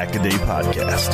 Pack a Day Podcast.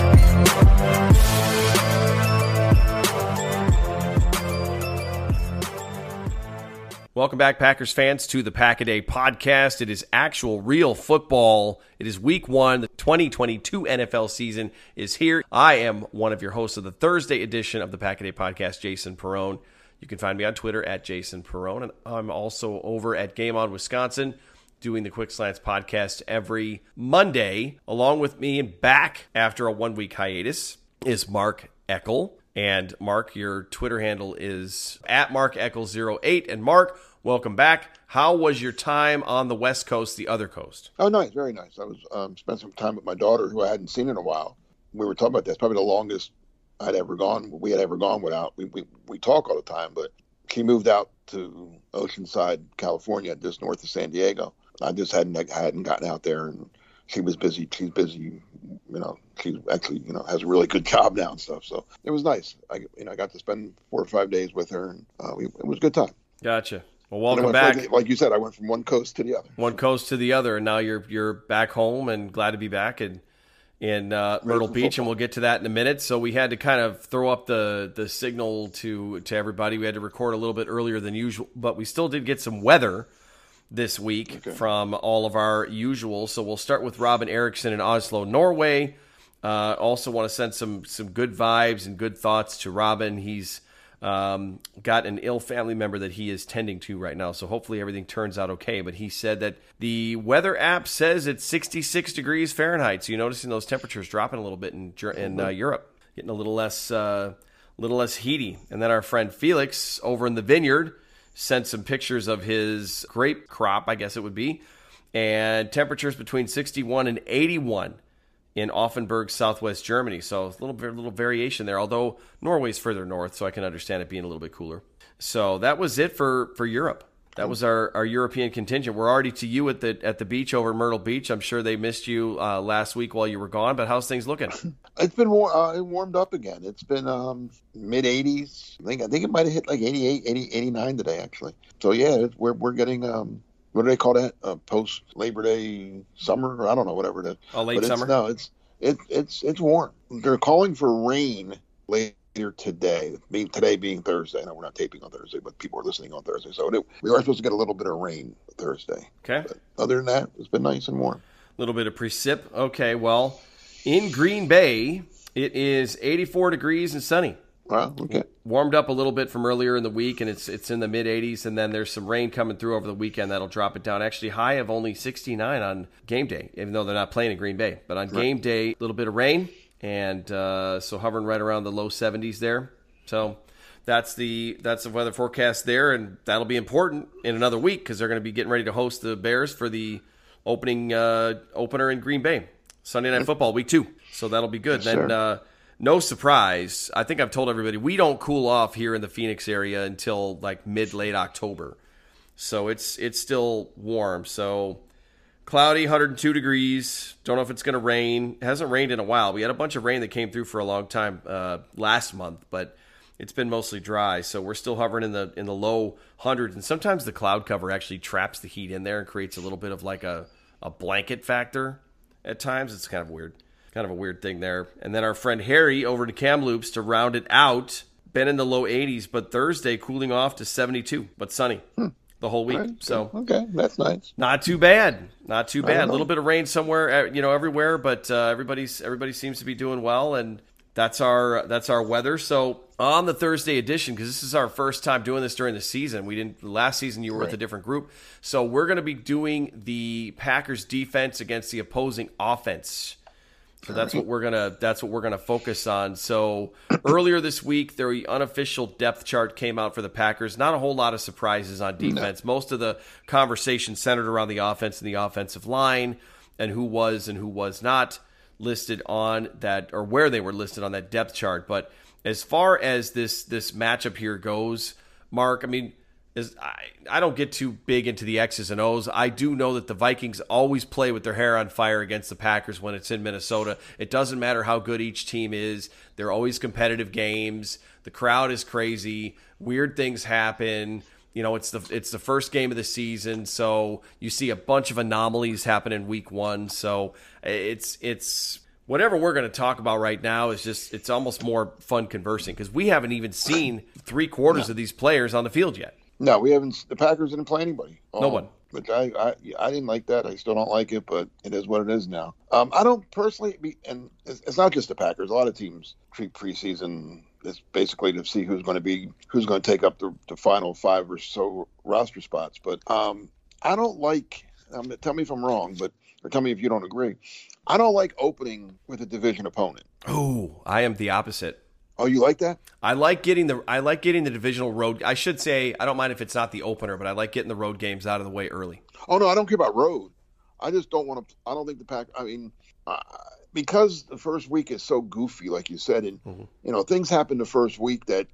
Welcome back, Packers fans, to the Pack a Day podcast. It is actual real football. It is week one. The 2022 NFL season is here. I am one of your hosts of the Thursday edition of the Pack a Day podcast, Jason Perone. You can find me on Twitter at Jason Perone. And I'm also over at Game On Wisconsin doing the Quick Slants podcast every Monday. Along with me and back after a one week hiatus is Mark Eckel. And Mark, your Twitter handle is at Mark Eckel08. And Mark, welcome back. How was your time on the West Coast, the other coast? Oh, nice, very nice. I was um, spent some time with my daughter, who I hadn't seen in a while. We were talking about this. Probably the longest I'd ever gone. We had ever gone without. We we, we talk all the time, but she moved out to Oceanside, California, just north of San Diego. I just hadn't I hadn't gotten out there, and she was busy. She's busy, you know. She actually, you know, has a really good job now and stuff. So it was nice. I, you know, I got to spend four or five days with her, and uh, we, it was a good time. Gotcha. Well, welcome back. Like, like, you said, I went from one coast to the other. One coast to the other, and now you're you're back home, and glad to be back. And in uh, Myrtle Beach, football. and we'll get to that in a minute. So we had to kind of throw up the the signal to to everybody. We had to record a little bit earlier than usual, but we still did get some weather this week okay. from all of our usual. So we'll start with Robin Erickson in Oslo, Norway. Uh, also want to send some some good vibes and good thoughts to Robin. He's um, got an ill family member that he is tending to right now. So hopefully everything turns out okay. But he said that the weather app says it's 66 degrees Fahrenheit. So you're noticing those temperatures dropping a little bit in, in uh, Europe, getting a little less, uh, little less heaty. And then our friend Felix over in the vineyard sent some pictures of his grape crop, I guess it would be, and temperatures between 61 and 81 in Offenburg, southwest Germany. So a little little variation there. Although Norway's further north, so I can understand it being a little bit cooler. So that was it for for Europe. That was our, our European contingent. We're already to you at the at the beach over Myrtle Beach. I'm sure they missed you uh, last week while you were gone. But how's things looking? It's been war- uh, it warmed up again. It's been um, mid 80s. I think I think it might have hit like 88, 80, 89 today actually. So yeah, we're we're getting um, what do they call that? Uh, Post Labor Day summer? I don't know, whatever it is. Oh, late but summer. No, it's it, it's it's warm. They're calling for rain later today. Being today being Thursday. I know we're not taping on Thursday, but people are listening on Thursday, so it, we are supposed to get a little bit of rain Thursday. Okay. But other than that, it's been nice and warm. A little bit of precip. Okay. Well, in Green Bay, it is 84 degrees and sunny. Wow. Okay. Warmed up a little bit from earlier in the week, and it's it's in the mid 80s, and then there's some rain coming through over the weekend that'll drop it down. Actually, high of only 69 on game day, even though they're not playing in Green Bay. But on right. game day, a little bit of rain, and uh, so hovering right around the low 70s there. So that's the that's the weather forecast there, and that'll be important in another week because they're going to be getting ready to host the Bears for the opening uh, opener in Green Bay, Sunday Night Football, week two. So that'll be good. Yes, then uh, no surprise. I think I've told everybody we don't cool off here in the Phoenix area until like mid late October. So it's it's still warm. So cloudy, 102 degrees. Don't know if it's going to rain. It hasn't rained in a while. We had a bunch of rain that came through for a long time uh, last month, but it's been mostly dry. So we're still hovering in the in the low hundreds, and sometimes the cloud cover actually traps the heat in there and creates a little bit of like a a blanket factor at times. It's kind of weird, kind of a weird thing there. And then our friend Harry over to Kamloops to round it out. Been in the low 80s, but Thursday cooling off to 72, but sunny. Hmm the whole week. Right. So okay, that's nice. Not too bad. Not too bad. A little bit of rain somewhere, you know, everywhere, but uh, everybody's everybody seems to be doing well, and that's our that's our weather. So on the Thursday edition, because this is our first time doing this during the season, we didn't last season. You were right. with a different group, so we're going to be doing the Packers defense against the opposing offense. So that's what we're gonna that's what we're gonna focus on. So earlier this week, the unofficial depth chart came out for the Packers. Not a whole lot of surprises on defense. No. Most of the conversation centered around the offense and the offensive line, and who was and who was not listed on that or where they were listed on that depth chart. But as far as this this matchup here goes, Mark, I mean, is I, I don't get too big into the X's and O's. I do know that the Vikings always play with their hair on fire against the Packers when it's in Minnesota. It doesn't matter how good each team is. They're always competitive games. The crowd is crazy. Weird things happen you know it's the it's the first game of the season so you see a bunch of anomalies happen in week one so it's it's whatever we're going to talk about right now is just it's almost more fun conversing because we haven't even seen three quarters no. of these players on the field yet no we haven't the packers didn't play anybody no um, one which I, I I didn't like that. I still don't like it, but it is what it is now. Um, I don't personally, be, and it's, it's, not just the Packers. A lot of teams treat preseason it's basically to see who's going to be who's going to take up the, the final five or so roster spots. But um, I don't like. Um, tell me if I'm wrong, but or tell me if you don't agree. I don't like opening with a division opponent. Oh, I am the opposite. Oh, you like that? I like getting the I like getting the divisional road. I should say I don't mind if it's not the opener, but I like getting the road games out of the way early. Oh no, I don't care about road. I just don't want to. I don't think the pack. I mean, uh, because the first week is so goofy, like you said, and mm-hmm. you know things happen the first week that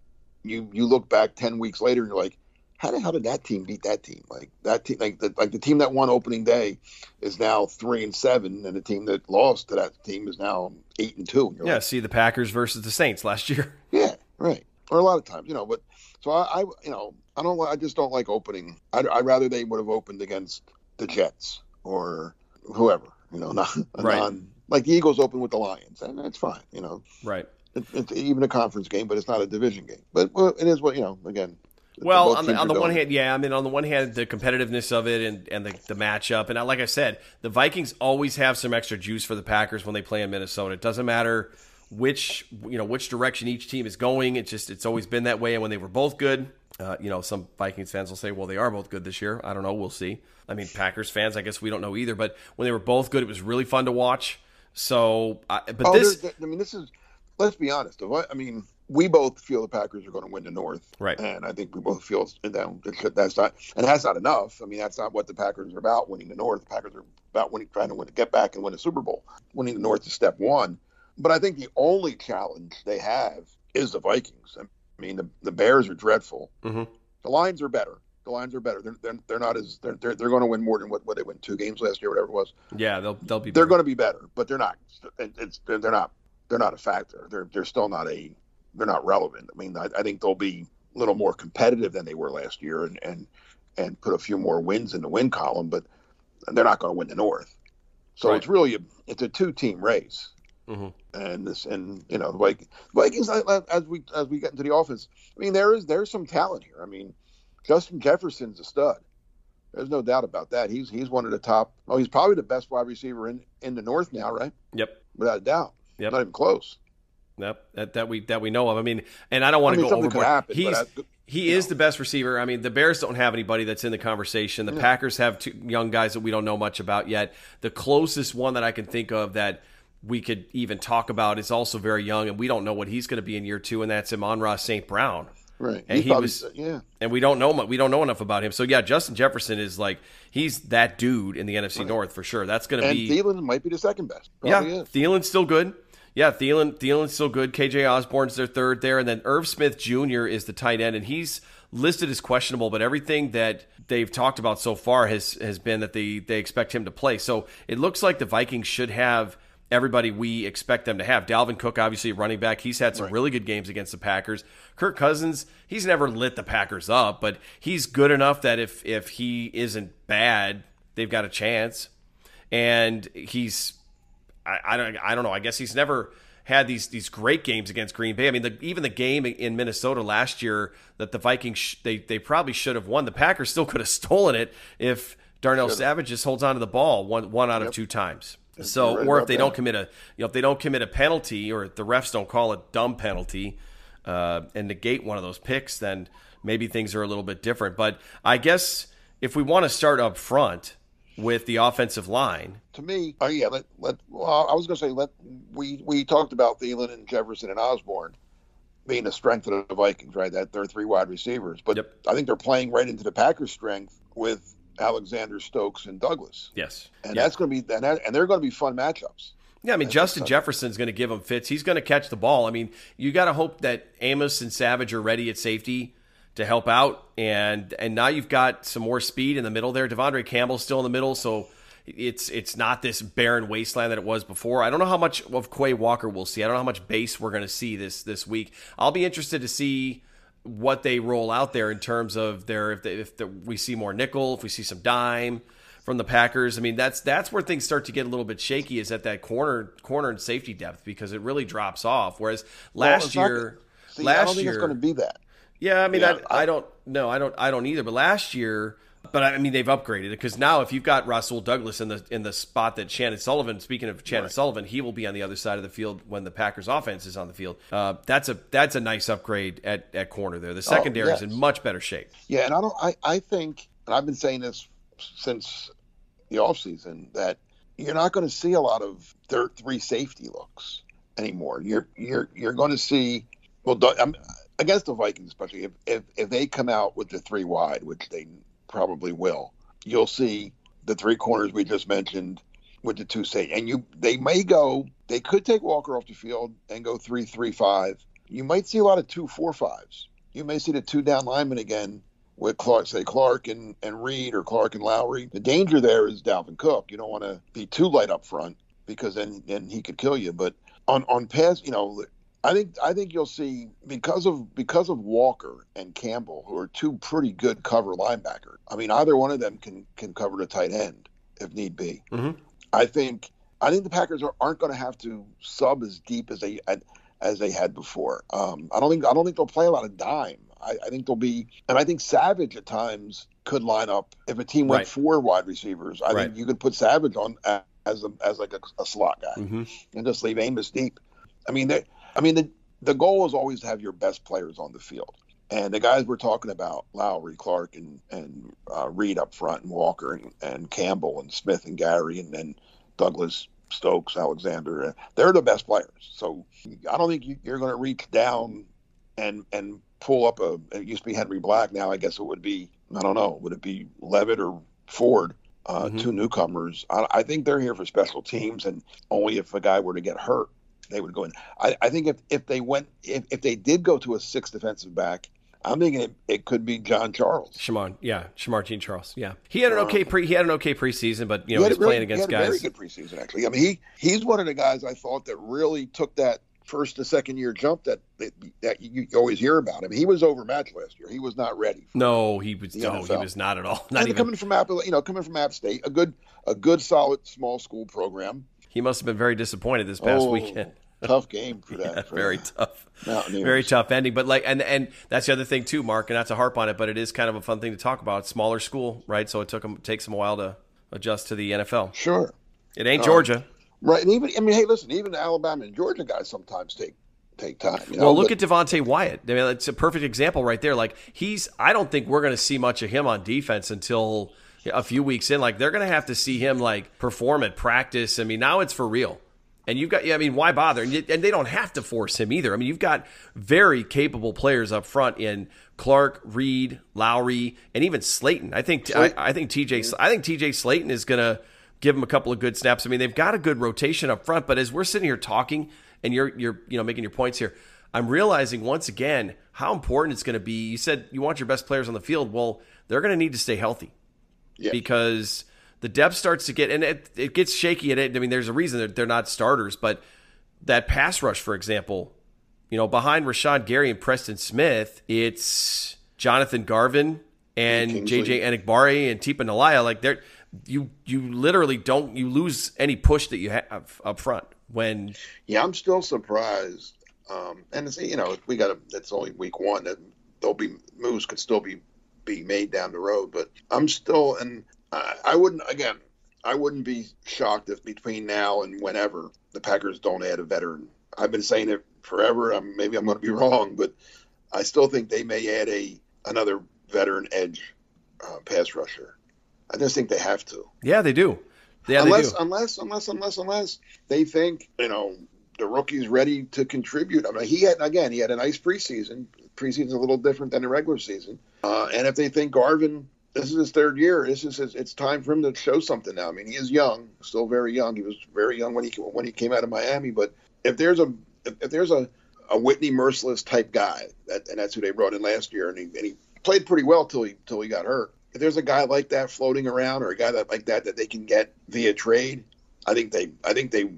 you you look back ten weeks later and you're like, how the hell did that team beat that team? Like that team, like the, like the team that won opening day is now three and seven, and the team that lost to that team is now eight and two. Yeah, like, see the Packers versus the Saints last year. Yeah, right. Or a lot of times, you know. But so I, I you know, I don't. I just don't like opening. I'd, I'd rather they would have opened against the Jets or whoever. You know, not right. non like the Eagles open with the Lions, and that's fine. You know, right? It, it's even a conference game, but it's not a division game. But well, it is what you know. Again, well, on the, on the one hand, yeah, I mean, on the one hand, the competitiveness of it and, and the, the matchup. And like I said, the Vikings always have some extra juice for the Packers when they play in Minnesota. It doesn't matter which, you know, which direction each team is going. It's just, it's always been that way. And when they were both good, uh, you know, some Vikings fans will say, well, they are both good this year. I don't know. We'll see. I mean, Packers fans, I guess we don't know either. But when they were both good, it was really fun to watch. So, I, but oh, this, I mean, this is. Let's be honest. I mean, we both feel the Packers are going to win the North, right? And I think we both feel that that's not, and that's not enough. I mean, that's not what the Packers are about. Winning the North, the Packers are about winning, trying to win, get back and win a Super Bowl. Winning the North is step one, but I think the only challenge they have is the Vikings. I mean, the the Bears are dreadful. Mm-hmm. The Lions are better. The Lions are better. They're, they're, they're not as they're, they're, they're going to win more than what, what they won two games last year, whatever it was. Yeah, they'll they'll be. They're going to be better, but they're not. It's they're not they're not a factor. They're they're still not a they're not relevant. I mean, I, I think they'll be a little more competitive than they were last year, and and and put a few more wins in the win column, but they're not going to win the North. So right. it's really a it's a two team race. Mm-hmm. And this, and you know, the Vikings, Vikings, as we as we get into the offense, I mean, there is there's some talent here. I mean, Justin Jefferson's a stud. There's no doubt about that. He's he's one of the top. Oh, he's probably the best wide receiver in in the North now, right? Yep, without a doubt. Yep, not even close. Yep, that, that we that we know of. I mean, and I don't want I mean, to go overboard. Happen, he's I, he is know. the best receiver. I mean, the Bears don't have anybody that's in the conversation. The yeah. Packers have two young guys that we don't know much about yet. The closest one that I can think of that we could even talk about is also very young, and we don't know what he's going to be in year two, and that's Amon-Ra St. Brown. Right. And he, he probably, was yeah. And we don't know we don't know enough about him. So yeah, Justin Jefferson is like he's that dude in the NFC right. North for sure. That's going to be And Thielen might be the second best. Probably yeah, is. Thielen's still good. Yeah, Thielen Thielen's still good. KJ Osborn's their third there, and then Irv Smith Jr. is the tight end, and he's listed as questionable. But everything that they've talked about so far has has been that they they expect him to play. So it looks like the Vikings should have everybody we expect them to have. Dalvin Cook, obviously running back, he's had some Right. really good games against the Packers. Kirk Cousins, he's never lit the Packers up, but he's good enough that if if he isn't bad, they've got a chance. And he's I, I don't I don't know. I guess he's never had these these great games against Green Bay. I mean, the, even the game in Minnesota last year that the Vikings sh- they they probably should have won. The Packers still could have stolen it if Darnell Savage just holds onto the ball one one out of two times. So, right or if they that. don't commit a you know if they don't commit a penalty or the refs don't call a dumb penalty uh, and negate one of those picks, then maybe things are a little bit different. But I guess if we want to start up front with the offensive line, to me, oh yeah, let let. Well, I was going to say let we we talked about Thielen and Jefferson and Osborn being the strength of the Vikings, right? That they're three wide receivers, but Yep. I think they're playing right into the Packers' strength with Alexander Stokes and Douglas, yes, and Yeah. that's going to be and, that, and they're going to be fun matchups. Yeah, I mean That's Justin exciting. Jefferson's going to give him fits. He's going to catch the ball. I mean, you got to hope that Amos and Savage are ready at safety to help out, and and now you've got some more speed in the middle there. De'Vondre Campbell's still in the middle, so it's it's not this barren wasteland that it was before. I don't know how much of Quay Walker we'll see. I don't know how much base we're going to see this this week. I'll be interested to see what they roll out there in terms of their if they, if the, we see more nickel, if we see some dime from the Packers. I mean, that's that's where things start to get a little bit shaky is at that corner corner and safety depth because it really drops off. Whereas last not year, gonna- See, last I don't think year, it's going to be that. Yeah, I mean, Yeah, I, I I- don't no, I don't I don't either. But last year, but I mean, they've upgraded it because now if you've got Rasul Douglas in the in the spot that Chandon Sullivan, speaking of Chandon Sullivan, he will be on the other side of the field when the Packers offense is on the field. Uh, that's a that's a nice upgrade at, at corner there. The secondary is Oh, yes. in much better shape. Yeah, and I don't. I I think, and I've been saying this since the offseason that you're not going to see a lot of third three safety looks anymore. You're you're you're going to see well I'm, against the Vikings, especially if, if if they come out with the three wide, which they probably will, you'll see the three corners we just mentioned with the two safety, and you they may go. They could take Walker off the field and go three three five. You might see a lot of two four fives. You may see the two down linemen again with Clark, say Clark and, and Reed or Clark and Lowry. The danger there is Dalvin Cook. You don't want to be too light up front because then then he could kill you. But on on pass, you know, I think I think you'll see because of because of Walker and Campbell, who are two pretty good cover linebackers. I mean, either one of them can can cover the tight end if need be. Mhm. I think I think the Packers are, aren't going to have to sub as deep as they as they had before. Um, I don't think I don't think they'll play a lot of dime. I, I think they'll be, and I think Savage at times could line up if a team went Right. four wide receivers. I Right. think you could put Savage on as a, as like a, a slot guy Mhm. and just leave Amos deep. I mean, they, I mean the the goal is always to have your best players on the field. And the guys we're talking about, Lowry, Clark, and and uh, Reed up front, and Walker, and, and Campbell, and Smith, and Gary, and then Douglas, Stokes, Alexander, uh, they're the best players. So I don't think you, you're going to reach down and and pull up a. It used to be Henry Black. Now I guess it would be I don't know. Would it be Leavitt or Ford? Uh, Mhm. Two newcomers. I, I think they're here for special teams, and only if a guy were to get hurt, they would go in. I, I think if, if they went if, if they did go to a six defensive back, I'm thinking it, it could be John Charles. Shimon, yeah, Shemar Jean Charles, yeah. He had an okay pre he had an okay preseason, but you know had he's really- playing against he had a guys. very good preseason actually. I mean, he he's one of the guys I thought that really took that first to second year jump that that, that you, you always hear about him. He was overmatched last year. He was not ready. No, he was no, he was not at all. Not and even. coming from App, you know, coming from App State, a good a good solid small school program. He must have been very disappointed this past Oh, weekend. Tough game for that. Yeah, for very tough. Mountaineers. Very tough ending, but like, and and that's the other thing too, Mark, and not to harp on it, but it is kind of a fun thing to talk about. It's smaller school, right? So it took them takes them a while to adjust to the NFL. Sure. It ain't Um, Georgia. Right, and even I mean, hey, listen, even the Alabama and Georgia guys sometimes take take time. You know? Well, look but- at Devonte Wyatt. I mean, it's a perfect example right there. Like he's, I don't think we're going to see much of him on defense until a few weeks in. Like they're going to have to see him like perform at practice. I mean, now it's for real. And you've got, yeah, I mean, why bother? And, you, and they don't have to force him either. I mean, you've got very capable players up front in Clark, Reed, Lowry, and even Slaton. I think, I, I think TJ, I think TJ Slaton is going to give him a couple of good snaps. I mean, they've got a good rotation up front. But as we're sitting here talking, and you're you're you know making your points here, I'm realizing once again how important it's going to be. You said you want your best players on the field. Well, they're going to need to stay healthy Yeah. because the depth starts to get, and it, it gets shaky at it. I mean, there's a reason that they're not starters, but that pass rush, for example, you know, behind Rashan Gary and Preston Smith, it's Jonathan Garvin and JJ Enagbare and Tipa Galeai. Like they're you you literally don't you lose any push that you have up front when. Yeah, I'm still surprised. Um, and it's, you know, we got to. It's only week one, and there'll be moves could still be be made down the road. But I'm still, and I, I wouldn't again. I wouldn't be shocked if between now and whenever the Packers don't add a veteran. I've been saying it forever. I'm, maybe I'm going to be wrong, but I still think they may add a another veteran edge uh, pass rusher. I just think they have to. Yeah, they do. Yeah, unless, they do. unless, unless, unless, unless they think you know the rookie's ready to contribute. I mean, he had again, he had a nice preseason. Preseason's a little different than the regular season. Uh, and if they think Garvin, this is his third year, this is his, it's time for him to show something now. I mean, he is young, still very young. He was very young when he when he came out of Miami. But if there's a if, if there's a a Whitney Mercilus type guy, that, and that's who they brought in last year, and he, and he played pretty well till he till he got hurt. If there's a guy like that floating around, or a guy that like that that they can get via trade, I think they I think they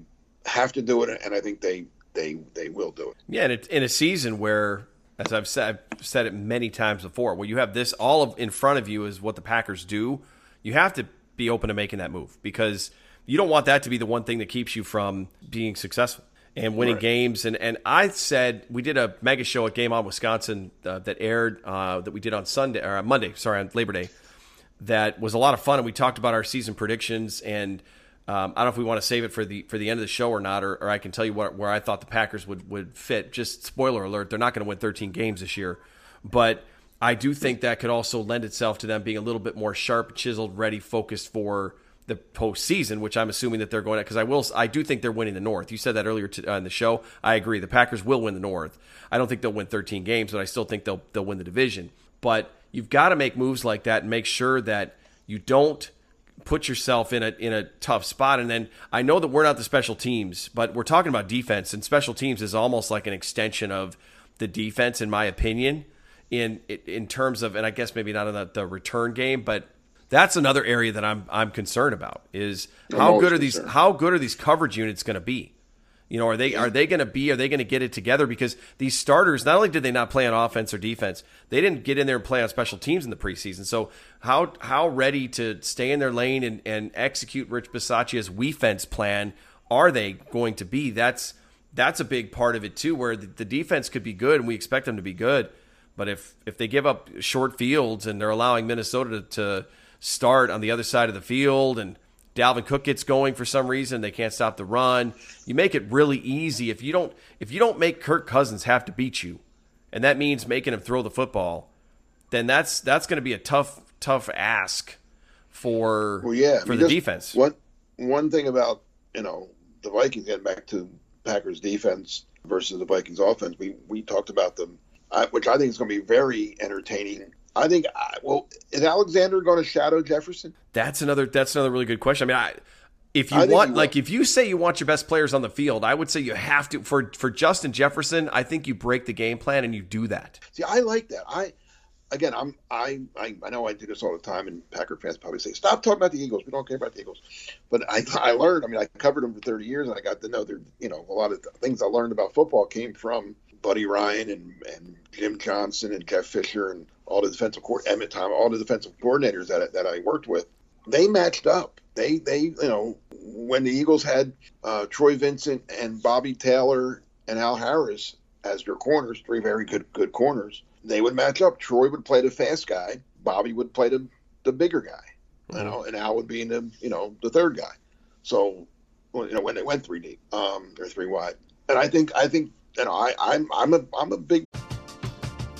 have to do it, and I think they they they will do it. Yeah, and in a season where, as I've said, I've said it many times before, where you have this all of in front of you is what the Packers do. You have to be open to making that move because you don't want that to be the one thing that keeps you from being successful and winning right. games. And and I said we did a mega show at Game On Wisconsin uh, that aired uh, that we did on Sunday or Monday, sorry, on Labor Day. That was a lot of fun, and we talked about our season predictions. And um, I don't know if we want to save it for the for the end of the show or not, or, or I can tell you what, where I thought the Packers would would fit. Just spoiler alert: they're not going to win 13 games this year, but. I do think that could also lend itself to them being a little bit more sharp, chiseled, ready, focused for the postseason, which I'm assuming that they're going to, because I will, I do think they're winning the North. You said that earlier to, uh, in the show. I agree. The Packers will win the North. I don't think they'll win 13 games, but I still think they'll they'll win the division. But you've got to make moves like that and make sure that you don't put yourself in a in a tough spot. And then I know that we're not the special teams, but we're talking about defense, and special teams is almost like an extension of the defense, in my opinion. In in terms of, and I guess maybe not in the, the return game, but that's another area that I'm I'm concerned about is how good are these concerned. how good are these coverage units going to be? You know, are they are they going to be are they going to get it together because these starters not only did they not play on offense or defense, they didn't get in there and play on special teams in the preseason. So how how ready to stay in their lane and, and execute Rich Bisaccia's defense plan are they going to be? That's that's a big part of it too, where the, the defense could be good and we expect them to be good, but if if they give up short fields and they're allowing Minnesota to, to start on the other side of the field and Dalvin Cook gets going for some reason, they can't stop the run. You make it really easy if you don't if you don't make Kirk Cousins have to beat you, and that means making him throw the football, then that's that's going to be a tough tough ask for well, yeah, for the defense. One one thing about you know the Vikings getting back to Packers defense versus the Vikings offense, we we talked about them, which I think is going to be very entertaining I think. Uh, well, is Alexander going to shadow Jefferson? That's another. That's another really good question. I mean, I, if you I want, like, if you say you want your best players on the field, I would say you have to for for Justin Jefferson. I think you break the game plan and you do that. See, I like that. I again, I'm I, I I know I do this all the time, and Packer fans probably say, "Stop talking about the Eagles. We don't care about the Eagles." But I I learned. I mean, I covered them for 30 years, and I got to know their you know a lot of things I learned about football came from Buddy Ryan and and Jim Johnson and Jeff Fisher and all the defensive court Emmett Tom, all the defensive coordinators that that I worked with, they matched up. They they you know when the Eagles had uh, Troy Vincent and Bobby Taylor and Al Harris as their corners, three very good good corners, they would match up. Troy would play the fast guy, Bobby would play the the bigger guy, you know, and Al would be in the you know the third guy. So you know when they went three deep um, or three wide, and I think I think you know I I'm I'm a I'm a big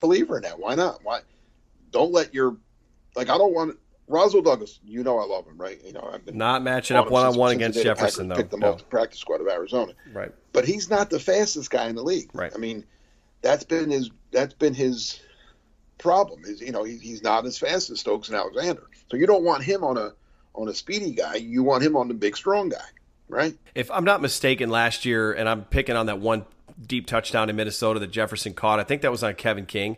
Believer in that. Why not? Why? Don't let your like. I don't want Rasul Douglas. You know I love him, right? You know I've been Not matching up one on one against Jefferson, Packers though. Picked him No. off the practice squad of Arizona, Right. but he's not the fastest guy in the league. Right. I mean, that's been his that's been his problem. Is you know he, he's not as fast as Stokes and Alexander. So you don't want him on a on a speedy guy. You want him on the big strong guy, right? If I'm not mistaken, last year, and I'm picking on that one deep touchdown in Minnesota that Jefferson caught, I think that was on Kevin King.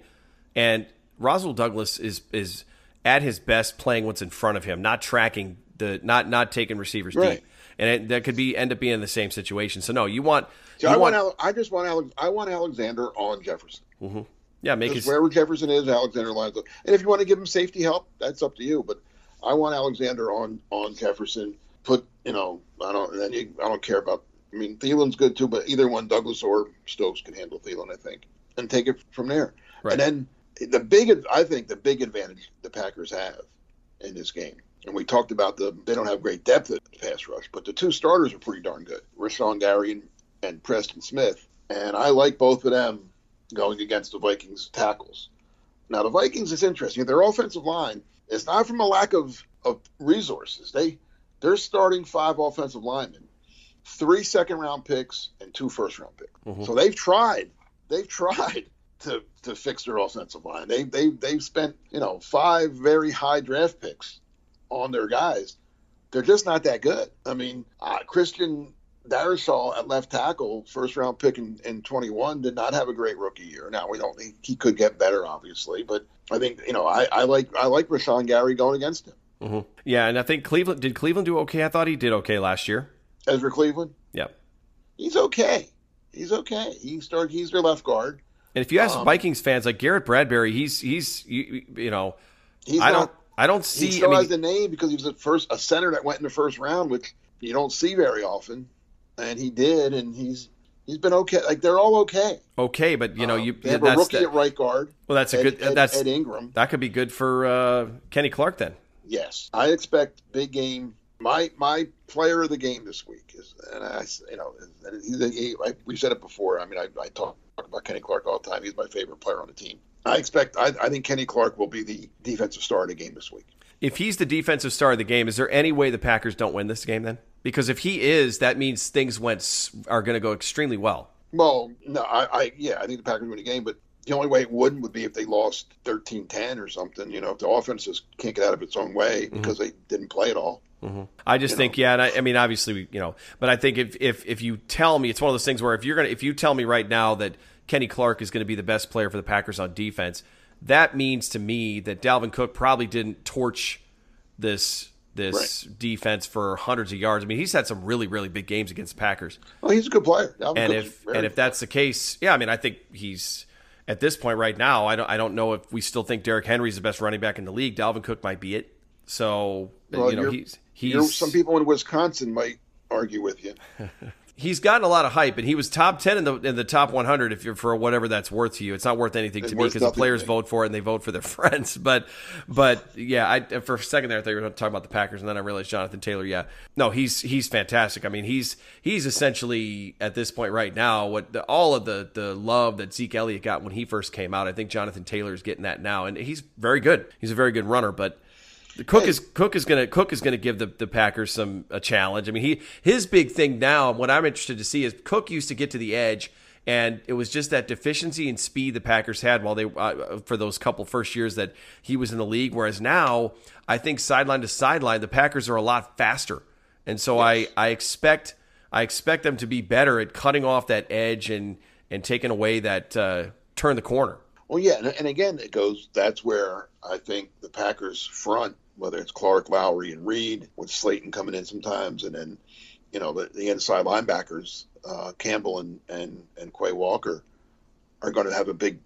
And Rasul Douglas is is at his best playing what's in front of him, not tracking the not not taking receivers Right. deep. And it, that could be end up being in the same situation. So no, you want So you I want, want, Ale- I just want Alex, I want Alexander on Jefferson. Mm-hmm. yeah make his wherever Jefferson is, Alexander lines up. And if you want to give him safety help, that's up to you. But I want Alexander on on Jefferson. Put you know I don't and then you, I don't care about. I mean Thielen's good too, but either one Douglas or Stokes can handle Thielen, I think, and take it from there. Right. And then the big I think the big advantage the Packers have in this game. And we talked about the they don't have great depth at pass rush, but the two starters are pretty darn good. Rashan Gary and, and Preston Smith. And I like both of them going against the Vikings tackles. Now the Vikings is interesting. Their offensive line is not from a lack of, of resources. They they're starting five offensive linemen, three second round picks and two first round picks. So they've tried. They've tried to to fix their offensive line. They they they've spent, you know, five very high draft picks on their guys. They're just not that good. I mean, uh, Christian Darrisaw at left tackle, first round pick in, in 21, did not have a great rookie year. Now we don't. He, he could get better, obviously, but I think you know I, I like I like Rashan Gary going against him. yeah, and I think Cleveland did Cleveland do okay? I thought he did okay last year. Ezra Cleveland, Yeah. he's okay. He's okay. He started. He's their left guard. And if you ask Um, Vikings fans like Garrett Bradbury, he's he's you, you know He's I not. don't I don't he see. still I mean, has the name because he was the first a center that went in the first round, which you don't see very often, and he did, and he's he's been okay. Like they're all okay. okay, but you know Um, you they have that's a rookie that- at right guard. well that's a Ed, good Ed, that's Ed Ingram. that could be good for uh, Kenny Clark then. Yes, I expect big game. My my player of the game this week is, and I you know, he's a, he, I, we said it before. I mean, I, I talk about Kenny Clark all the time. He's my favorite player on the team. I expect. I, I think Kenny Clark will be the defensive star of the game this week. If he's the defensive star of the game, is there any way the Packers don't win this game then? Because if he is, that means things went are going to go extremely well. Well, no, I, I yeah, I think the Packers win the game, but the only way it wouldn't would be if they lost 13-10 or something. You know, if the offense just can't get out of its own way mm-hmm. because they didn't play at all. Mm-hmm. I just think, yeah, and I, I mean, obviously, you know, but I think if, if if you tell me, it's one of those things where if you're gonna, if you tell me right now that Kenny Clark is going to be the best player for the Packers on defense, that means to me that Dalvin Cook probably didn't torch this this defense for hundreds of yards. I mean, he's had some really really big games against the Packers, Well, he's a good player. Dalvin and Cook's if and if that's the case, yeah, I mean, I think he's at this point right now. I don't I don't know if we still think Derrick Henry's the best running back in the league. Dalvin Cook might be it. So Well, you know, he's he's some people in Wisconsin might argue with you. he's gotten a lot of hype, and he was top ten in the in the top 100. If you're for whatever that's worth to you, it's not worth anything It's to me because the players vote for it and they vote for their friends. But but yeah, I for a second there I thought you were talking about the Packers, and then I realized Jonathan Taylor. Yeah, no, he's he's fantastic. I mean, he's he's essentially at this point right now what the, all of the the love that Zeke Elliott got when he first came out. I think Jonathan Taylor is getting that now, and he's very good. He's a very good runner, but. Cook Hey. is Cook is gonna Cook is gonna give the, the Packers some a challenge. I mean, he his big thing now. What I'm interested to see is Cook used to get to the edge, and it was just that deficiency in speed the Packers had while they uh, for those couple first years that he was in the league. Whereas now, I think sideline to sideline, the Packers are a lot faster, and so I I expect I expect them to be better at cutting off that edge and and taking away that uh, turn the corner. Well, yeah, and, and again, it goes. That's where I think the Packers front, whether it's Clark, Lowry, and Reed, with Slaton coming in sometimes, and then you know the, the inside linebackers, uh, Campbell and and and Quay Walker, are going to have a big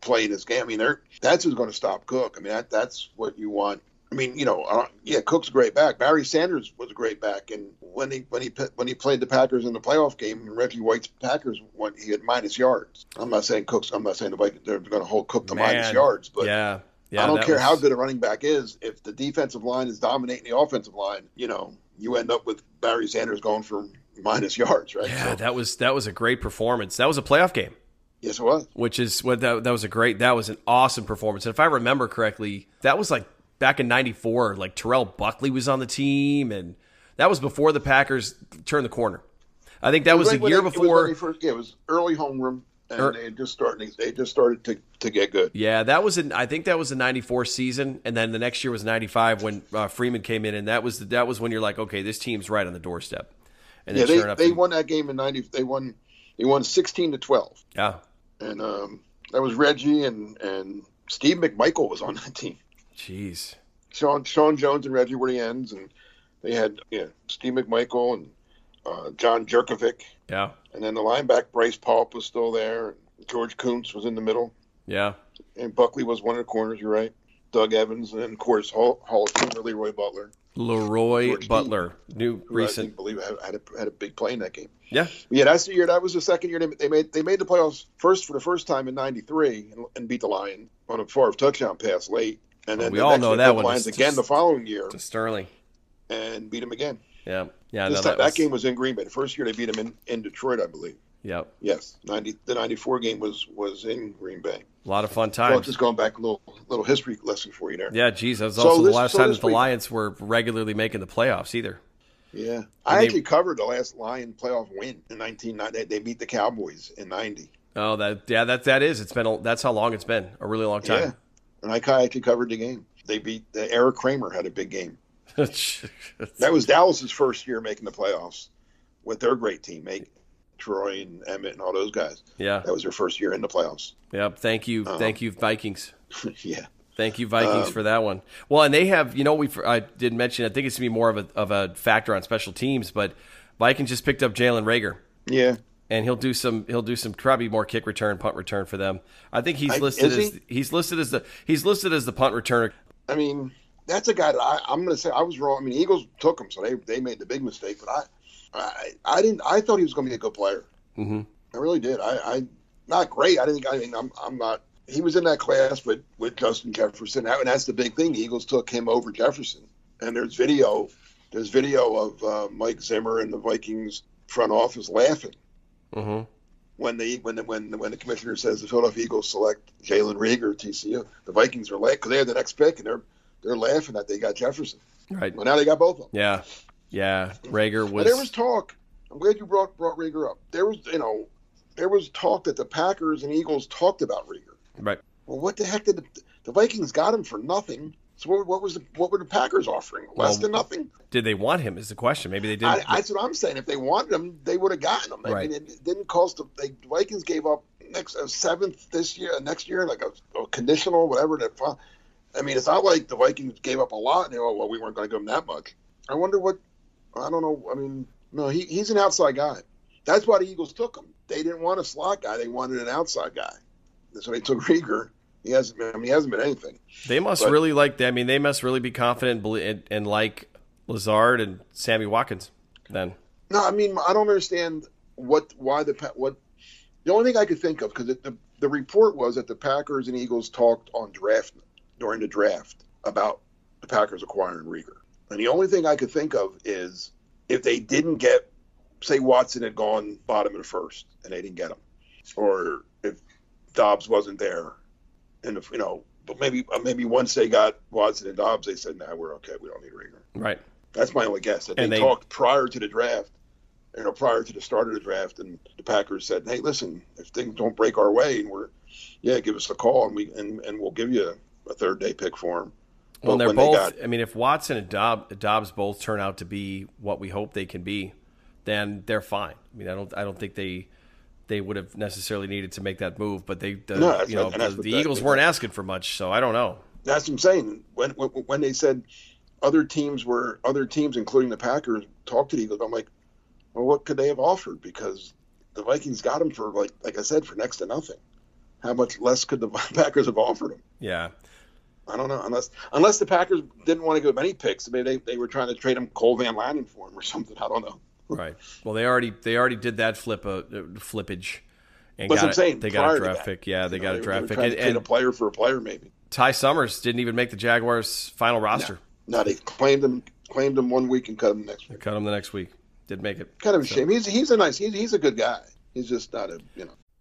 play in this game. I mean, they're that's who's going to stop Cook. I mean, that that's what you want. I mean, you know, uh, yeah, Cook's a great back. Barry Sanders was a great back, and when he when he when he played the Packers in the playoff game, and Reggie White's Packers went, he had minus yards. I'm not saying Cook's. I'm not saying the Vikings they're going to hold Cook to minus yards, but yeah, yeah, I don't care was- how good a running back is. If the defensive line is dominating the offensive line, you know, you end up with Barry Sanders going for minus yards, right? Yeah, So, that was that was a great performance. That was a playoff game, yes, it was. which is what that that was a great that was an awesome performance. And if I remember correctly, that was like back in '94. Like Terrell Buckley was on the team, and that was before the Packers turned the corner. I think that was Right the year they- it was before. first, yeah, it was early Holmgren, and Er- they just started. They just started to, to get good. Yeah, that was in. I think that was the '94 season, and then the next year was '95 when uh, Freeman came in, and that was that was when you're like, okay, this team's right on the doorstep. And Yeah, they, sure enough, they won that game in ninety. They won. They won sixteen to twelve, yeah, and um, that was Reggie and and Steve McMichael was on that team. jeez, Sean Sean Jones and Reggie were the ends, and they had yeah Steve McMichael and uh, John Jurkovic, yeah, and then the linebacker Bryce Paup was still there. George Koonce was in the middle, yeah, and Buckley was one of the corners. You're right. Doug Evans, and then of course Hall, Hall of Famer Leroy Butler, Leroy George Butler, new I recent, think, believe had, had a, had a big play in that game. yeah, Yeah, that's the year. That was the second year they, they made they made the playoffs first for the first time in '93 and, and beat the Lions on a Favre touchdown pass late. And then we the all know that one Lions again the following year to Sterling, and beat them again. Yeah, yeah, This no, time, that, that, game was in Green Bay. The first year they beat them in, in Detroit, I believe. Yep, Yes, ninety the '94 game was was in Green Bay. a lot of fun times. just going back a little little history lesson for you there. Yeah, geez, that was So the this- last so time that the week- Lions were regularly making the playoffs either. Yeah, I they- actually covered the last Lion playoff win in 1990. They, they beat the Cowboys in '90. Oh, that yeah, that that is. It's been a, that's how long it's been. A really long time. Yeah, and I actually covered the game. They beat the Eric Kramer had a big game. That was Dallas's first year making the playoffs with their great team, make Troy and Emmett and all those guys. yeah, That was their first year in the playoffs. yeah. Thank you, Uh-huh. thank you, Vikings. yeah. Thank you, Vikings, Um, for that one. Well, and they have, you know, we I did mention. I think it's gonna be more of a of a factor on special teams, but Vikings just picked up Jalen Reagor, Yeah. and he'll do some he'll do some probably more kick return, punt return for them. I think he's listed is as he? he's listed as the he's listed as the punt returner. I mean, that's a guy that I, I'm going to say I was wrong. I mean, Eagles took him, so they, they made the big mistake. But I, I, I didn't. I thought he was going to be a good player. hmm I really did. I, I not great. I didn't. I mean, I'm, I'm not. He was in that class with with Justin Jefferson, and that's the big thing. The Eagles took him over Jefferson, and there's video. There's video of uh, Mike Zimmer and the Vikings front office laughing hmm when the when the, when the, when the commissioner says the Philadelphia Eagles select Jalen Reagor TCU. The Vikings are laughing because they had the next pick, and they're they're laughing that they got Jefferson. Right. Well, now they got both of them. Yeah. Yeah. Reagor was. there was talk. I'm glad you brought brought Reagor up. There was you know there was talk that the Packers and Eagles talked about Reagor. right. Well, what the heck did the, the Vikings got him for nothing? So what, what was the, what were the Packers offering? Less Well, than nothing. Did they want him? Is the question. Maybe they did. I, that's what I'm saying. If they wanted him, they would have gotten him. I Right. mean, it didn't cost. them- They the Vikings gave up next a seventh this year, next year, like a, a conditional, whatever. That I mean, it's not like the Vikings gave up a lot. And they, oh well, we weren't going to give him that much. I wonder what. I don't know. I mean, no, he, he's an outside guy. That's why the Eagles took him. They didn't want a slot guy. They wanted an outside guy. So they took Reagor. He hasn't. Been, I mean, he hasn't been anything. They must But- really like. I mean, they must really be confident and, and like Lazard and Sammy Watkins. Then No, I mean I don't understand what why the what the only thing I could think of because the the report was that the Packers and Eagles talked on draft during the draft about the Packers acquiring Reagor, and the only thing I could think of is if they didn't get say Watson had gone bottom of the first and they didn't get him, or if Doubs wasn't there, and if you know but maybe uh, maybe once they got Watson and Doubs, they said, "Nah, we're okay. We don't need Reagor." Right. That's my only guess. That they, And they- talked prior to the draft, you know, prior to the start of the draft, and the Packers said, "Hey, listen, if things don't break our way, and we're, yeah, give us a call, and we and, and we'll give you a, third day pick for him." Well, they're when they both. got- I mean, if Watson and Dob, Doubs both turn out to be what we hope they can be, then they're fine. I mean, I don't. I don't think they they would have necessarily needed to make that move, but they, the, No, you know, the, the Eagles weren't asking for much, so I don't know. That's what I'm saying. When, when when they said other teams were other teams, including the Packers, talked to the Eagles, I'm like, well, what could they have offered? Because the Vikings got them for like like I said for next to nothing. How much less could the Packers have offered them? Yeah. I don't know. Unless unless the Packers didn't want to give him any picks, maybe they, they were trying to trade him Cole Van Lanen for him or something. I don't know. Right. Well, they already they already did that flip uh, uh, flippage, and That's got what I'm saying. they got a draft pick. Yeah, they You got know, a draft pick, trying and, a player for a player, maybe. Ty Summers didn't even make the Jaguars' final roster. No, they claimed him claimed him one week and cut him next week. Cut him the next week. Did make it. Kind of a shame. He's he's a nice. He's he's a good guy. He's just not a you know.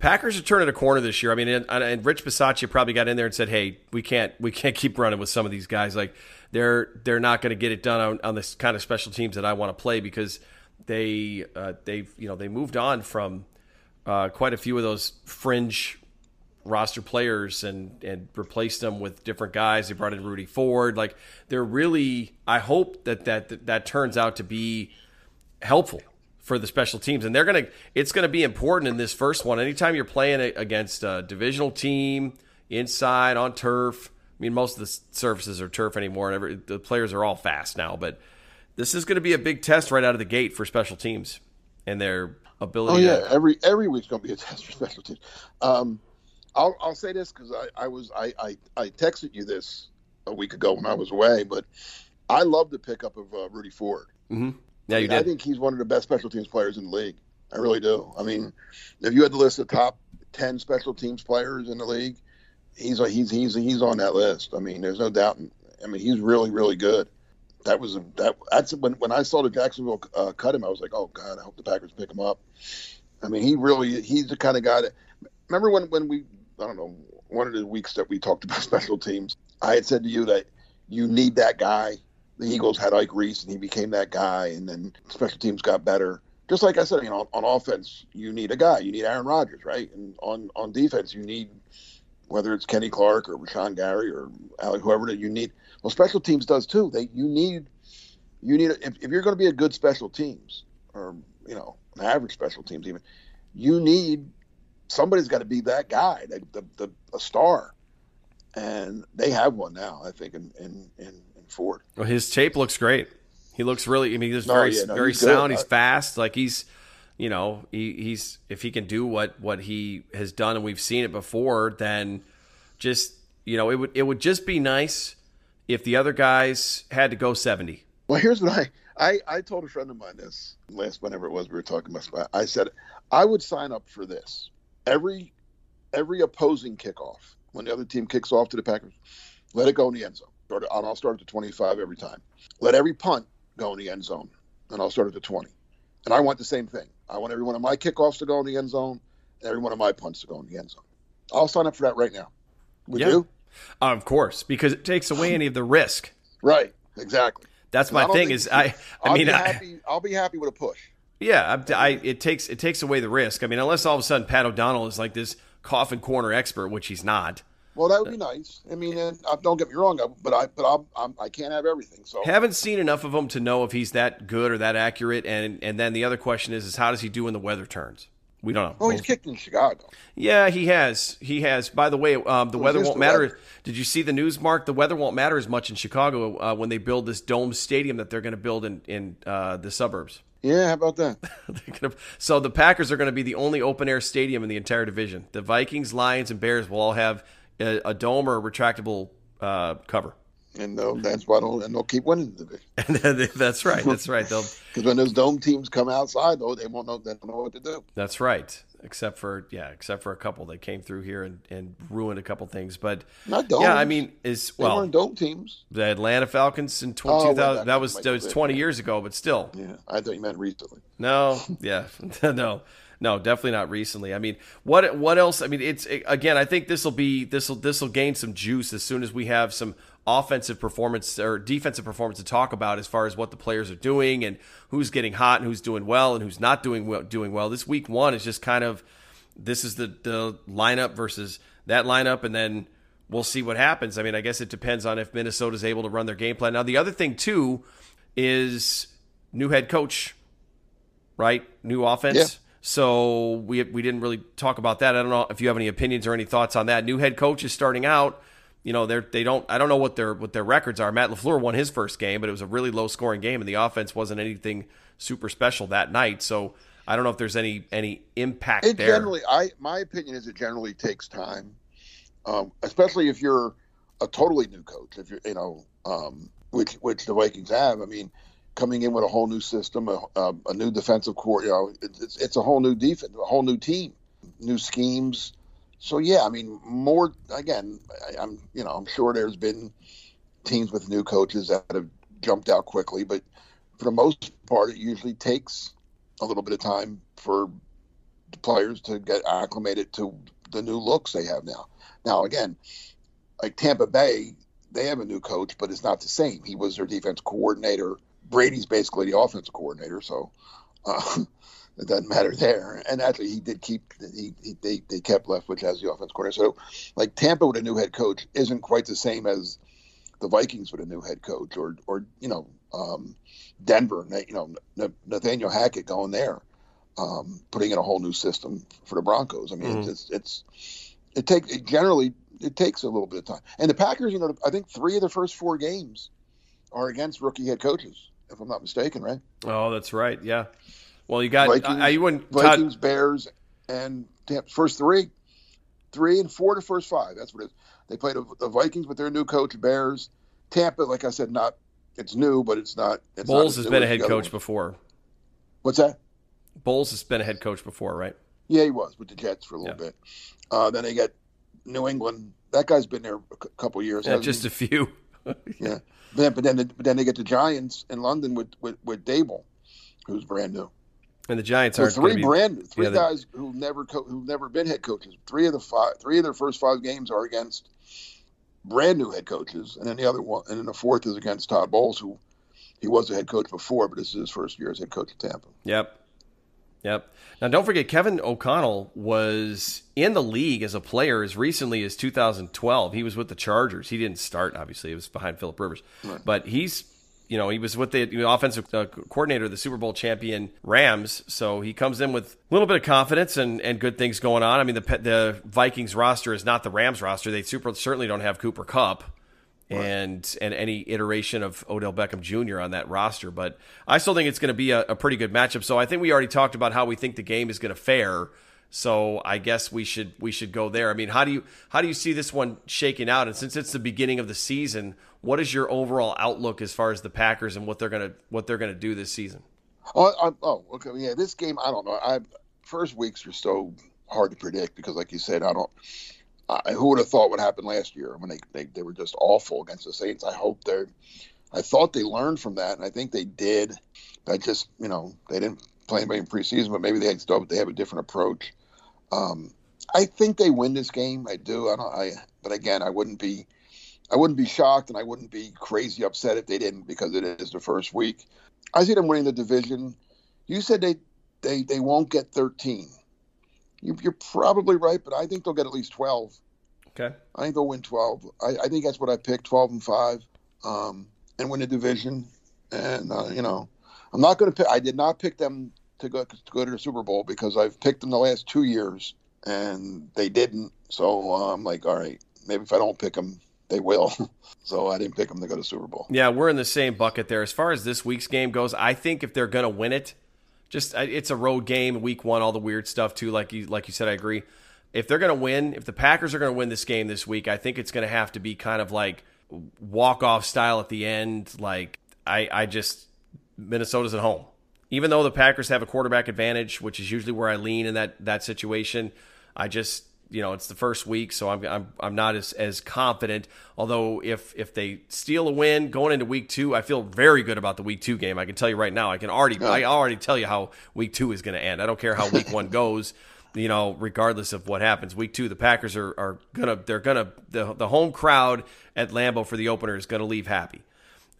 Packers are turning a corner this year. I mean, and, and Rich Bisaccia probably got in there and said, "Hey, we can't we can't keep running with some of these guys. Like they're they're not going to get it done on, on this kind of special teams that I want to play because they uh, they've you know they moved on from uh, quite a few of those fringe roster players and and replaced them with different guys. They brought in Rudy Ford. Like they're really. I hope that that that, that turns out to be helpful for the special teams and they're to it's going to be important in this first one anytime you're playing against a divisional team inside on turf i mean most of the surfaces are turf anymore and every, the players are all fast now but this is going to be a big test right out of the gate for special teams and their ability. Oh yeah, to every every week's going to be a test for special teams. Um, I'll I'll say this because I, I was I, I I texted you this a week ago when I was away, but I love the pickup of uh, Rudy Ford. Mhm. Yeah you I, mean, I think he's one of the best special teams players in the league. I really do. I mean, if you had to list the top ten special teams players in the league, he's he's he's he's on that list. I mean, there's no doubt. I mean, he's really really good. That was a, that. That's when when I saw the Jacksonville uh, cut him, I was like, oh god, I hope the Packers pick him up. I mean, he really he's the kind of guy that. Remember when when we I don't know one of the weeks that we talked about special teams, I had said to you that you need that guy the Eagles had Ike Reese, and he became that guy, and then special teams got better. Just like I said, you know, on, offense, you need a guy. You need Aaron Rodgers, right? And on, on defense, you need whether it's Kenny Clark or Rashan Gary or Alec, whoever that you need. Well, special teams does too. They you need you need if, if you're going to be a good special teams or you know an average special teams even, you need somebody's got to be that guy, the, the, the a star, and they have one now. I think in in, in, Ford. well, his tape looks great he looks really i mean he's No, very yeah, no, very he's good. sound he's uh, fast like he's you know he, he's if he can do what what he has done and we've seen it before then just you know it would it would just be nice if the other guys had to go 70 Well, here's what I, I I told a friend of mine this last whenever it was we were talking about. I said I would sign up for this every every opposing kickoff when the other team kicks off to the Packers, let it go in the end zone. Start and I'll start at the 25 every time. Let every punt go in the end zone, and I'll start at the 20. And I want the same thing. I want every one of my kickoffs to go in the end zone, and every one of my punts to go in the end zone. I'll sign up for that right now. Would Yeah. you? of course because it takes away any of the risk Right. Exactly. that's my thing is i i I'll mean be I, happy. I'll be happy with a push. Yeah, I'm- I, it takes it takes away the risk. I mean, unless all of a sudden Pat O'Donnell is like this coffin corner expert, which he's not. Well, that would be nice. I mean, and, uh, don't get me wrong, but I but I'm, I'm I can't have everything. So haven't seen enough of him to know if he's that good or that accurate. And and then the other question is is how does he do when the weather turns? We don't know. Oh, he's kicked in Chicago. Yeah, he has. He has. By the way, um, the weather won't matter. Weather. Did you see the news, Mark? The weather won't matter as much in Chicago uh, when they build this dome stadium that they're going to build in in uh, the suburbs. Yeah, how about that? gonna, so the Packers are going to be the only open air stadium in the entire division. The Vikings, Lions, and Bears will all have a, a dome or a retractable uh, cover. And they'll, that's why they'll, and they'll keep winning the division. that's right. That's right. Because when those dome teams come outside, though, they won't know. They don't know what to do. That's right except for yeah, except for a couple that came through here and, and ruined a couple things. But not yeah, I mean, is well, dome teams. The Atlanta Falcons in 20, oh, 2000, well, that, that, was that was twenty years ago, but still. Yeah, I thought you meant recently. No, yeah, no. No, definitely not recently. I mean, what what else? I mean, it's again. I think this will be this will this will gain some juice as soon as we have some offensive performance or defensive performance to talk about as far as what the players are doing and who's getting hot and who's doing well and who's not doing well, doing well. This week one is just kind of this is the the lineup versus that lineup and then we'll see what happens. I mean, I guess it depends on if Minnesota's able to run their game plan. Now, the other thing too is new head coach, right? New offense. Yeah. So we we didn't really talk about that. I don't know if you have any opinions or any thoughts on that. New head coach is starting out you know they're they don't I don't know what their what their records are. Matt LaFleur won his first game, but it was a really low scoring game, and the offense wasn't anything super special that night. So I don't know if there's any any impact it there. Generally, I my opinion is it generally takes time, um, especially if you're a totally new coach. If you're you know um, which which the Vikings have. I mean, coming in with a whole new system, a, a, a new defensive core. You know, it's it's a whole new defense, a whole new team, new schemes so yeah, I mean, more again. I, am you know I'm sure there's been teams with new coaches that have jumped out quickly, but for the most part, it usually takes a little bit of time for the players to get acclimated to the new looks they have now. Now again, like Tampa Bay, they have a new coach, but it's not the same. He was their defense coordinator. Brady's basically the offensive coordinator, so. Uh, it doesn't matter there. And actually, he did keep he, he they they kept Leftwich as the offense coordinator. So, like Tampa with a new head coach isn't quite the same as the Vikings with a new head coach, or or you know um, Denver, you know Nathaniel Hackett going there, um, putting in a whole new system for the Broncos. I mean, mm-hmm. it's, it's it takes it generally it takes a little bit of time. And the Packers, you know, I think three of the first four games are against rookie head coaches, if I'm not mistaken, right? Oh, that's right. Yeah. Well, you got Vikings, I, you wouldn't Vikings, Bears, and first three, three and four to first five. That's what it is. They played the Vikings with their new coach, Bears. Tampa, like I said, not it's new, but it's not. It's Bowles not has been a head coach one. before. What's that? Bowles has been a head coach before, right? Yeah, he was with the Jets for a little yeah. bit. Uh, then they got New England. That guy's been there a couple years. Yeah, just a few. yeah, then, but then but then they get the Giants in London with with, with Daboll, who's brand new. And the Giants are three be, brand three yeah, guys who've never co- who've never been head coaches. Three of the five, three of their first five games are against brand new head coaches, and then the other one, and then the fourth is against Todd Bowles, who he was a head coach before, but this is his first year as head coach of Tampa. Yep. Yep. Now, don't forget, Kevin O'Connell was in the league as a player as recently as 2012. He was with the Chargers. He didn't start, obviously. It was behind Philip Rivers. Right. But he's you know, he was with the offensive uh, coordinator of the Super Bowl champion Rams, so he comes in with a little bit of confidence and, and good things going on. I mean, the the Vikings roster is not the Rams roster. They super certainly don't have Cooper Kupp. Right. And and any iteration of Odell Beckham Jr. on that roster, but I still think it's going to be a, a pretty good matchup. So I think we already talked about how we think the game is going to fare. So I guess we should we should go there. I mean, how do you how do you see this one shaking out? And since it's the beginning of the season, what is your overall outlook as far as the Packers and what they're gonna what they're gonna do this season? Oh, I, oh, okay, yeah. This game, I don't know. I first weeks are so hard to predict because, like you said, I don't. I, who would have thought what happened last year when they, they they were just awful against the Saints? I hope they're. I thought they learned from that, and I think they did. I just, you know, they didn't play anybody in preseason, but maybe they had they have a different approach. Um, I think they win this game. I do. I don't. I. But again, I wouldn't be. I wouldn't be shocked, and I wouldn't be crazy upset if they didn't because it is the first week. I see them winning the division. You said they they they won't get 13. You, are probably right, but I think they'll get at least 12. Okay. I think they'll win 12. I, I think that's what I picked, 12 and 5, um, and win the division. And, uh, you know, I'm not going to pick, I did not pick them to go, to go to the Super Bowl because I've picked them the last two years and they didn't. So uh, I'm like, all right, maybe if I don't pick them, they will. so I didn't pick them to go to Super Bowl. Yeah, we're in the same bucket there. As far as this week's game goes, I think if they're going to win it, just it's a road game, week one, all the weird stuff too. Like you, like you said, I agree. If they're going to win, if the Packers are going to win this game this week, I think it's going to have to be kind of like walk off style at the end. Like I, I just Minnesota's at home, even though the Packers have a quarterback advantage, which is usually where I lean in that that situation. I just you know it's the first week, so I'm I'm, I'm not as, as confident. Although if if they steal a win going into week two, I feel very good about the week two game. I can tell you right now. I can already I already tell you how week two is going to end. I don't care how week one goes. You know, regardless of what happens, week two, the Packers are, are gonna they're gonna the the home crowd at Lambeau for the opener is gonna leave happy.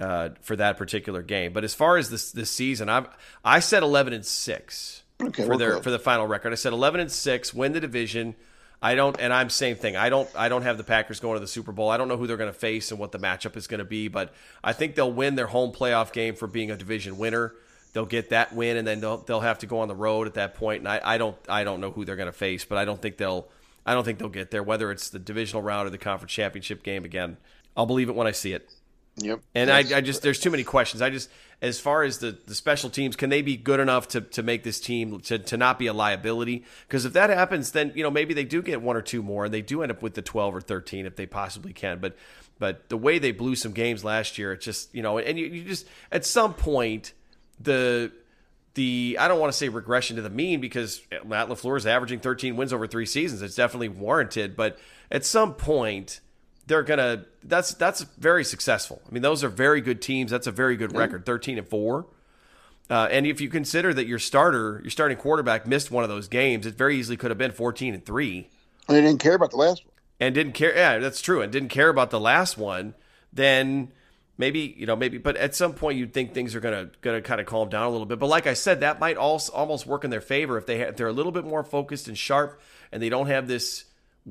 Uh, for that particular game, but as far as this this season, I've I said eleven and six Okay, for their good. for the final record. I said eleven and six, win the division. I don't, and I'm same thing. I don't, I don't have the Packers going to the Super Bowl. I don't know who they're going to face and what the matchup is going to be, but I think they'll win their home playoff game for being a division winner. They'll get that win, and then they'll they'll have to go on the road at that point. And I, I don't, I don't know who they're going to face, but I don't think they'll, I don't think they'll get there. Whether it's the divisional round or the conference championship game again, I'll believe it when I see it. Yep. And I, Yes. I just there's too many questions. I just as far as the, the special teams, can they be good enough to, to make this team to, to not be a liability? Because if that happens, then you know maybe they do get one or two more, and they do end up with the 12 or 13 if they possibly can. But but the way they blew some games last year, it just you know, and you, you just at some point the the I don't want to say regression to the mean because Matt LaFleur is averaging 13 wins over three seasons. It's definitely warranted, but at some point they're gonna. That's that's very successful. I mean, those are very good teams. That's a very good record, 13 and four. Uh, and if you consider that your starter, your starting quarterback, missed one of those games, it very easily could have been 14 and three And they didn't care about the last one. and didn't care. Yeah, that's true. And didn't care about the last one. Then maybe you know maybe, but at some point you'd think things are gonna gonna kind of calm down a little bit. But like I said, that might also almost work in their favor if they ha- if they're a little bit more focused and sharp, and they don't have this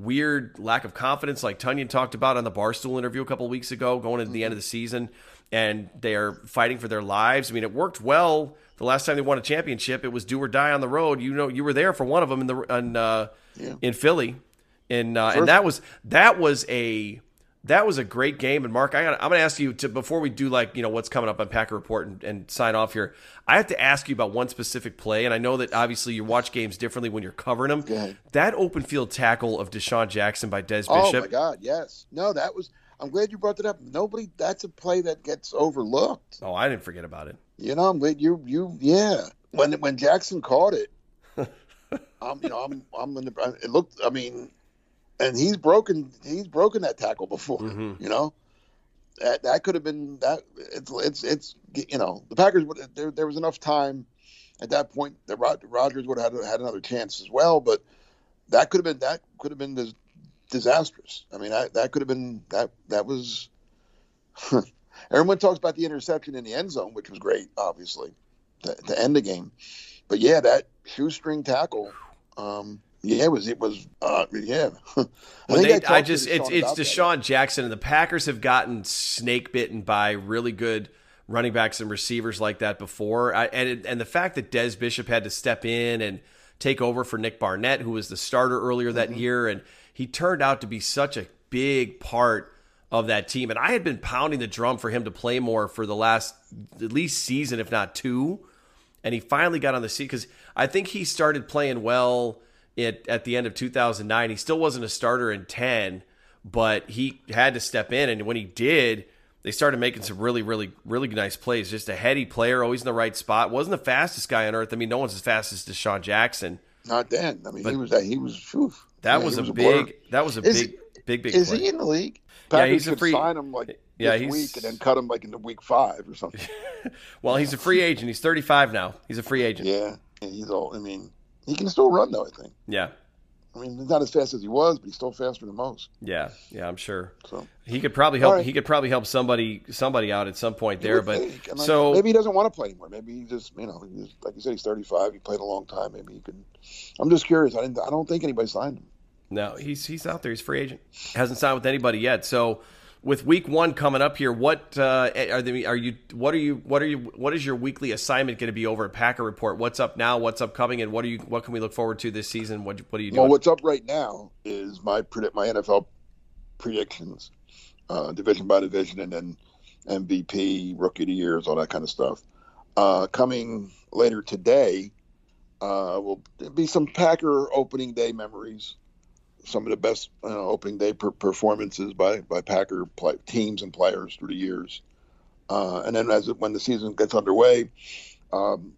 weird lack of confidence like Tonyan talked about on the Barstool interview a couple weeks ago, going into the end of the season, and they are fighting for their lives. I mean, it worked well the last time they won a championship. It was do or die on the road. You know, you were there for one of them in the in, uh, in Philly, and uh, and that was that was a that was a great game. And Mark, I I'm going to ask you to before we do like you know what's coming up on Packer Report and, and sign off here. I have to ask you about one specific play, and I know that obviously you watch games differently when you're covering them. That open field tackle of DeSean Jackson by Des oh, Bishop. Oh my God, yes. No, that was. I'm glad you brought that up. Nobody. That's a play that gets overlooked. Oh, I didn't forget about it. You know, I'm glad you. You. Yeah. When when Jackson caught it, I'm. You know, I'm. I'm. In the, it looked. I mean, and he's broken. He's broken that tackle before. Mhm. You know. That, that could have been that it's it's it's you know the Packers would there there was enough time at that point that Rod, Rodgers would have had, had another chance as well but that could have been that could have been dis- disastrous I mean that that could have been that that was everyone talks about the interception in the end zone which was great obviously to, to end the game but yeah that shoestring tackle um yeah it was it was uh yeah I think they, I I just it's it's about that. DeSean Jackson and the Packers have gotten snake bitten by really good running backs and receivers like that before. I, and it, and the fact that Des Bishop had to step in and take over for Nick Barnett, who was the starter earlier that Mm-hmm. year, and he turned out to be such a big part of that team. And I had been pounding the drum for him to play more for the last at least season, if not two and he finally got on the seat because I think he started playing well at, at the end of 2009. He still wasn't a starter in 10, but he had to step in. And when he did, they started making some really, really, really nice plays. Just a heady player, always in the right spot. Wasn't the fastest guy on earth. I mean, no one's as fast as DeSean Jackson. not then I mean But he was that he was phew. That Yeah, was a big. That was a Is big, big, big. Is play. he in the league? Yeah, Packers he's a free- Sign him like Yeah, this he's- week and then cut him like in the week five or something. Well, he's a free agent. He's 35 now. He's a free agent. yeah, and he's all. I mean, he can still run though. I think. Yeah. I mean, he's not as fast as he was, but he's still faster than most. Yeah. Yeah. I'm sure. So He could probably help. Right. He could probably help somebody somebody out at some point there. But think. So maybe he doesn't want to play anymore. Maybe he just, you know, like you said, he's 35. He played a long time. Maybe he could. I'm just curious. I didn't. I don't think anybody signed him. No, he's he's out there. He's free agent. Hasn't signed with anybody yet. So with week one coming up here, what uh, are they, are you? What are you? What are you? What is your weekly assignment going to be over at Packer Report? What's up now? What's upcoming? And what are you? What can we look forward to this season? What What are you doing? Well, what's up right now is my predict my NFL predictions, uh, division by division, and then MVP, Rookie of the Years, all that kind of stuff. Uh, coming later today, uh, will be some Packer opening day memories some of the best opening day per- performances by by Packer play- teams and players through the years. Uh, and then as it, when the season gets underway, um,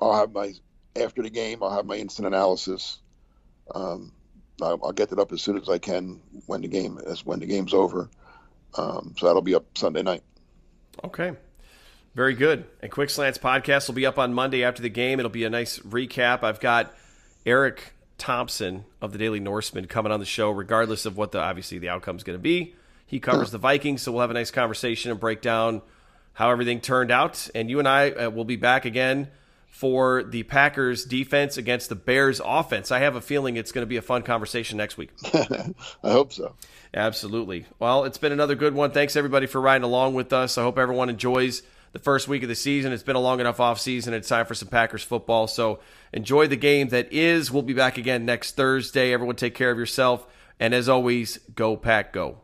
I'll have my after the game. I'll have my instant analysis. Um, I'll, I'll, get it up as soon as I can when the game as when the game's over. Um, so that'll be up Sunday night. Okay. Very good. And Quick Slants podcast will be up on Monday after the game. It'll be a nice recap. I've got Eric Thompson of the Daily Norseman coming on the show, regardless of what the obviously the outcome is going to be. He covers the Vikings, so we'll have a nice conversation and break down how everything turned out. And you and I uh, will be back again for the Packers defense against the Bears offense. I have a feeling it's going to be a fun conversation next week. I hope so. Absolutely. Well, it's been another good one. Thanks everybody for riding along with us. I hope everyone enjoys the first week of the season. It's been a long enough off season. It's time for some Packers football. So enjoy the game that is. We'll be back again next Thursday. Everyone take care of yourself. And as always, go pack go.